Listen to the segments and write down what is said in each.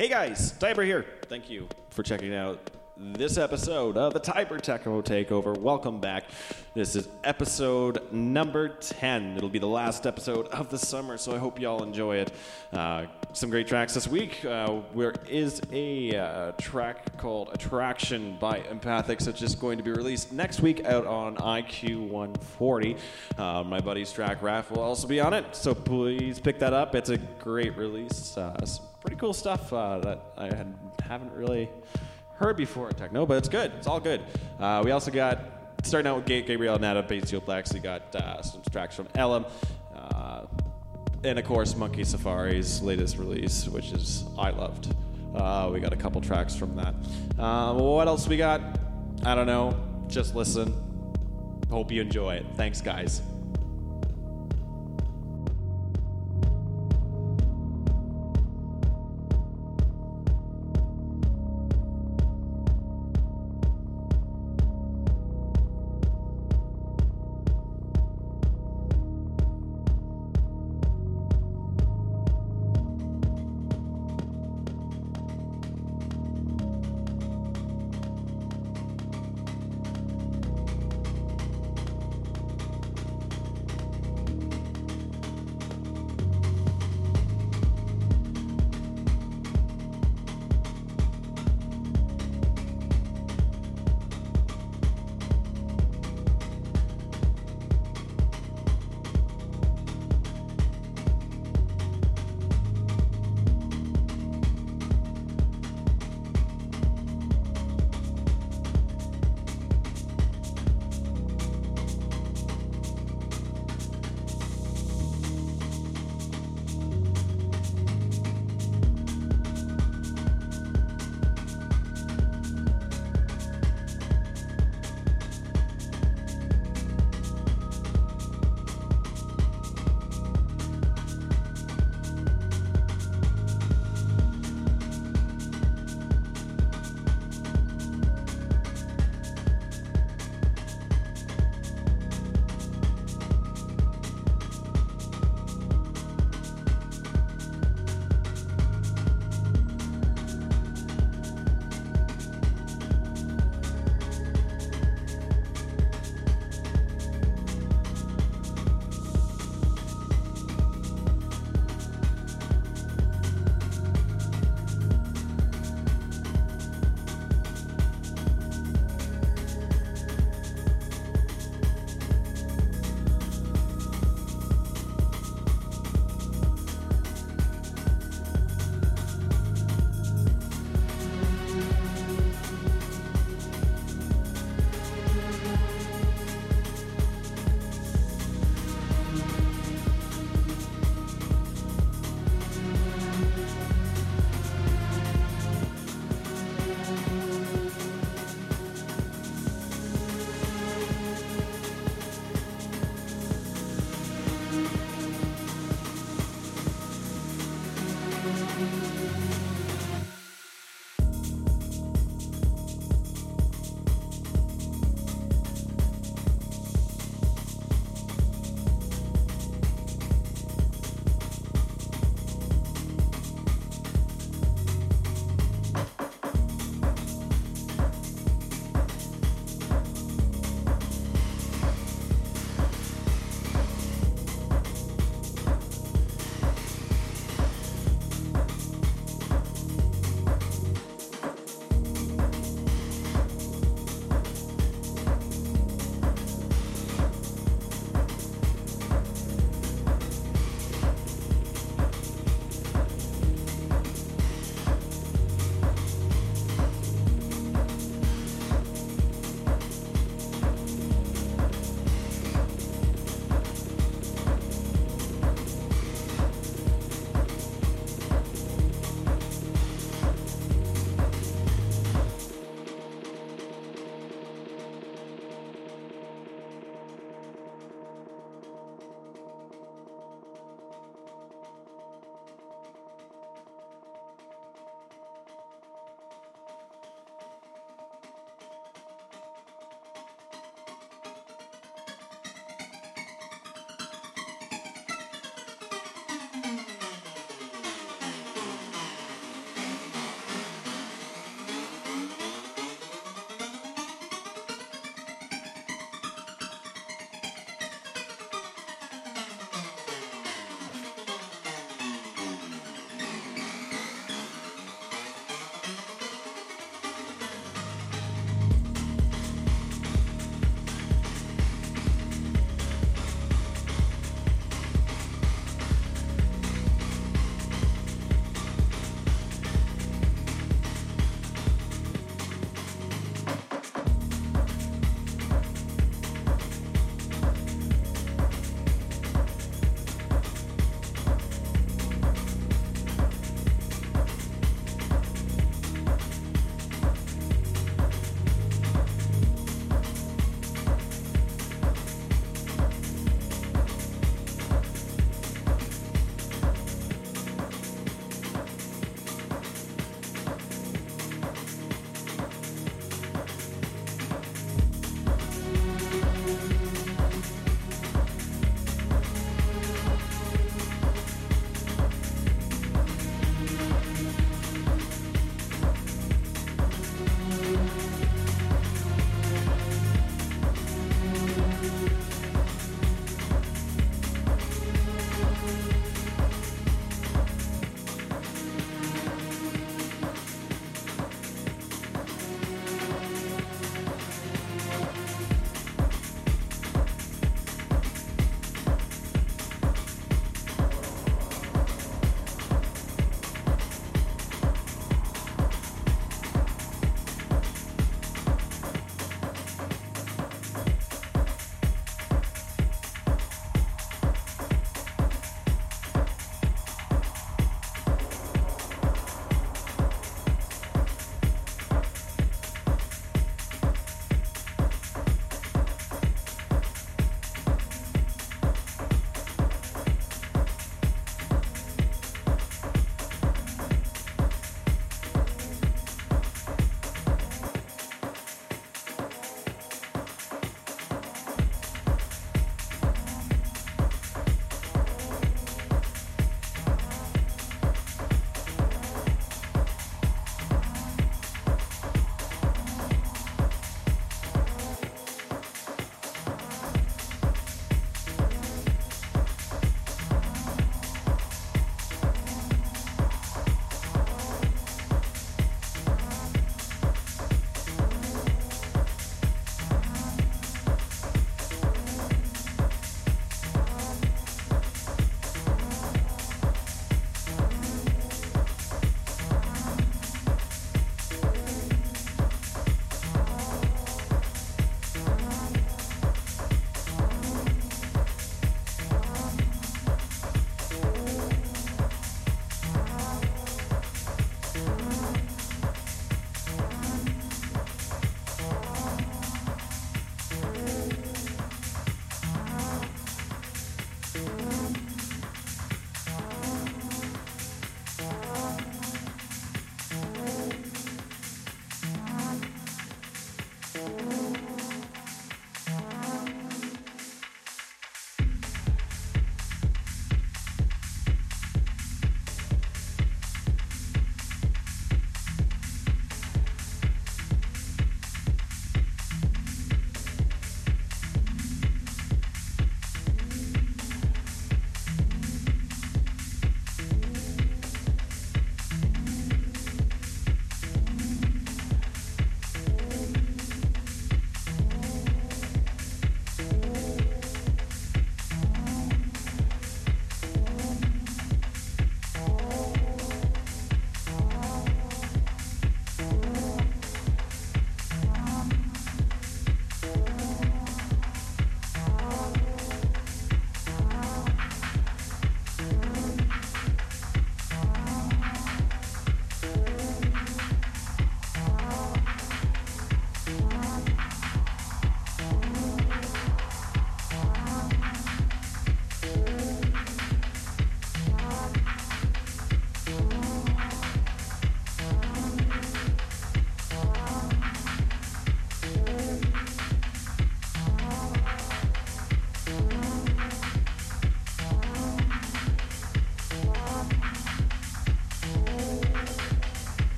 Hey guys, Tybur here. Thank you for checking out this episode of the Tybur Techno Takeover. Welcome back. This is episode number 10. It'll be the last episode of the summer, so I hope you all enjoy it. Uh, some great tracks this week. Uh, there is a uh, track called Attraction by Empathics that's just going to be released next week out on IQ 140. Uh, my buddy's track Raph will also be on it, so please pick that up. It's a great release. Uh, some pretty cool stuff uh, that I had, haven't really heard before in techno, but it's good. It's all good. Uh, we also got starting out with Ga- Gabriel Ananda, Maceo Plex. We got uh, some tracks from Elam, uh, and of course Monkey Safari's latest release, which is I loved. Uh, we got a couple tracks from that. Uh, what else we got? I don't know. Just listen. Hope you enjoy it. Thanks, guys.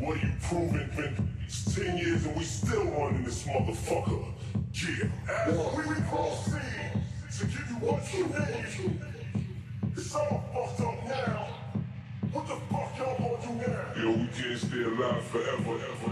Well, you proving? it been 10 years and we still running in this motherfucker. Yeah. As we proceed to give you what you need, it's all fucked up now. What the fuck y'all gonna do now? Yo, we can't stay alive forever, ever.